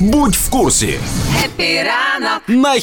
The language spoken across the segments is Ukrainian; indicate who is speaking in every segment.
Speaker 1: Будь в курсі
Speaker 2: Епіранок
Speaker 1: на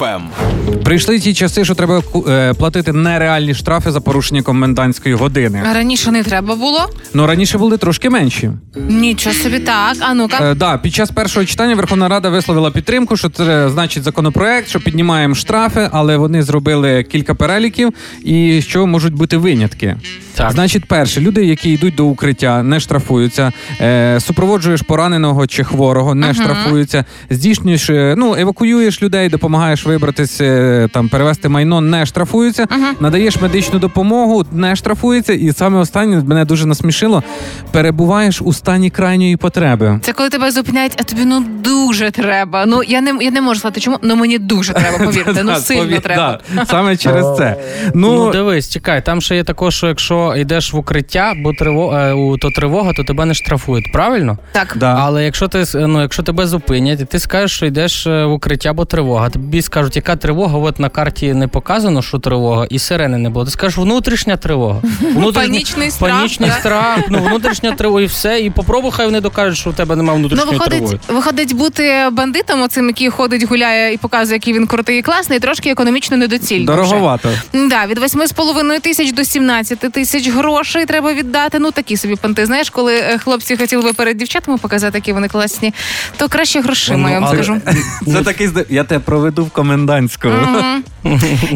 Speaker 1: Ем.
Speaker 3: Прийшли ті часи, що треба е, платити нереальні штрафи за порушення комендантської години.
Speaker 2: А раніше не треба було?
Speaker 3: Ну раніше були трошки менші.
Speaker 2: Нічого собі так. А ну-ка.
Speaker 3: Е, да, під час першого читання Верховна Рада висловила підтримку, що це значить законопроект, що піднімаємо штрафи, але вони зробили кілька переліків і що можуть бути винятки.
Speaker 4: Так.
Speaker 3: Значить, перше, люди, які йдуть до укриття, не штрафуються. Е, супроводжуєш пораненого чи хворого, не штрафуються. Здійснюєш, е, ну евакуюєш людей, допомагаєш вибратись, е, там перевести майно, не штрафуються. Надаєш медичну допомогу, не штрафується. І саме останнє мене дуже насмішило. Перебуваєш у стані крайньої потреби.
Speaker 2: Це коли тебе зупиняють, а тобі ну дуже треба. Ну я не я не можу сказати, чому, але мені дуже треба, повірте. Ну сильно треба.
Speaker 3: саме через це.
Speaker 4: Ну,
Speaker 3: Ну,
Speaker 4: дивись, чекай, там ще є також, що якщо йдеш в укриття, бо триво, е, у- то тривога, то тебе не штрафують, правильно?
Speaker 2: Так.
Speaker 4: Але якщо ти ну, якщо тебе зупинять, і ти скажеш, що йдеш е, в укриття, бо тривога. Тобі скажуть, яка тривога, от на карті не показано, що тривога, і сирени не було. Ти скажеш, внутрішня тривога. Внутрішня-
Speaker 2: Панічний страх,
Speaker 4: Панічний
Speaker 2: да?
Speaker 4: страх, ну внутрішня тривога, і все. І попробуй, хай вони докажуть, що у тебе немає
Speaker 2: Ну,
Speaker 4: внутрішньої тривоги.
Speaker 2: виходить, бути бандитом, оцим, який ходить, гуляє і показує, який він крутий і класний, трошки економічно недоцільно. вже.
Speaker 3: дороговато.
Speaker 2: Да, від 8,5 тисяч до 17 тисяч грошей треба віддати. Ну такі собі понти. Знаєш, коли е, хлопці хотіли би перед дівчатами показати, які вони класні, то краще грошима, я вам скажу.
Speaker 3: Це такий я тебе проведу в комендантську.
Speaker 2: Мгм.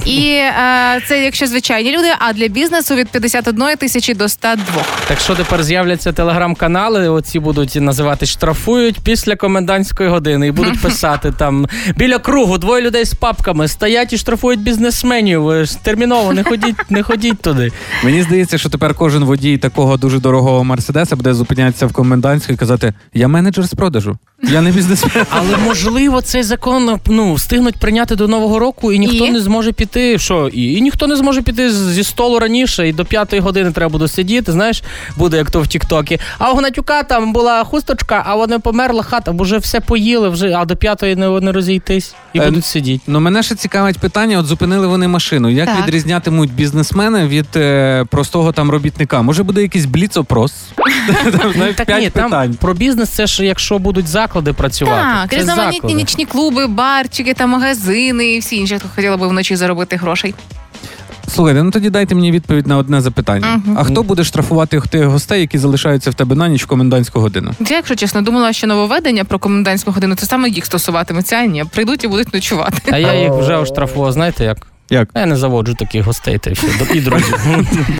Speaker 2: І е, це якщо звичайні люди, а для бізнесу від 51 тисячі до 102.
Speaker 4: Так що тепер з'являться телеграм-канали, оці будуть називати штрафують після комендантської години і будуть писати там біля кругу двоє людей з папками стоять і штрафують бізнесменів. Ви ж Терміново не ходіть, не ходіть туди.
Speaker 3: Мені здається, що тепер кожен водій такого дуже дорогого мерседеса буде зупинятися в комендантську і казати: Я менеджер з продажу, я не бізнесмен.
Speaker 4: Але можливо цей закон ну встигнуть прийняти до нового року, і ніхто
Speaker 2: І?
Speaker 4: не зможе піти. Що і, і ніхто не зможе піти зі столу раніше, і до п'ятої години треба буде сидіти. Знаєш, буде як то в Тіктокі. А у Гнатюка там була хусточка, а вона померла хата, бо вже все поїли, вже а до п'ятої не, не розійтись і
Speaker 3: Е,
Speaker 4: будуть сидіти.
Speaker 3: Ну мене ще цікавить питання: от зупинили вони машину. Як
Speaker 2: Так.
Speaker 3: відрізнятимуть бізнесмени від е, простого там робітника? Може буде якийсь бліц-опрос?
Speaker 4: Так ні, там
Speaker 3: питань.
Speaker 4: про бізнес це ж якщо будуть заклади працювати.
Speaker 2: Так, різноманітні нічні клуби, барчики та магазини і всі інші, хто хотіла би вночі заробити грошей.
Speaker 3: Слухайте, ну тоді дайте мені відповідь на одне запитання.
Speaker 2: Угу.
Speaker 3: А хто буде штрафувати тих гостей, які залишаються в тебе на ніч в комендантську годину?
Speaker 2: Я, якщо чесно, думала, що нововведення про комендантську годину це саме їх стосуватиметься. А ні, прийдуть і будуть ночувати.
Speaker 4: А я їх вже оштрафував, знаєте як?
Speaker 3: Як?
Speaker 4: Я не заводжу таких гостей, та й все, і друзів.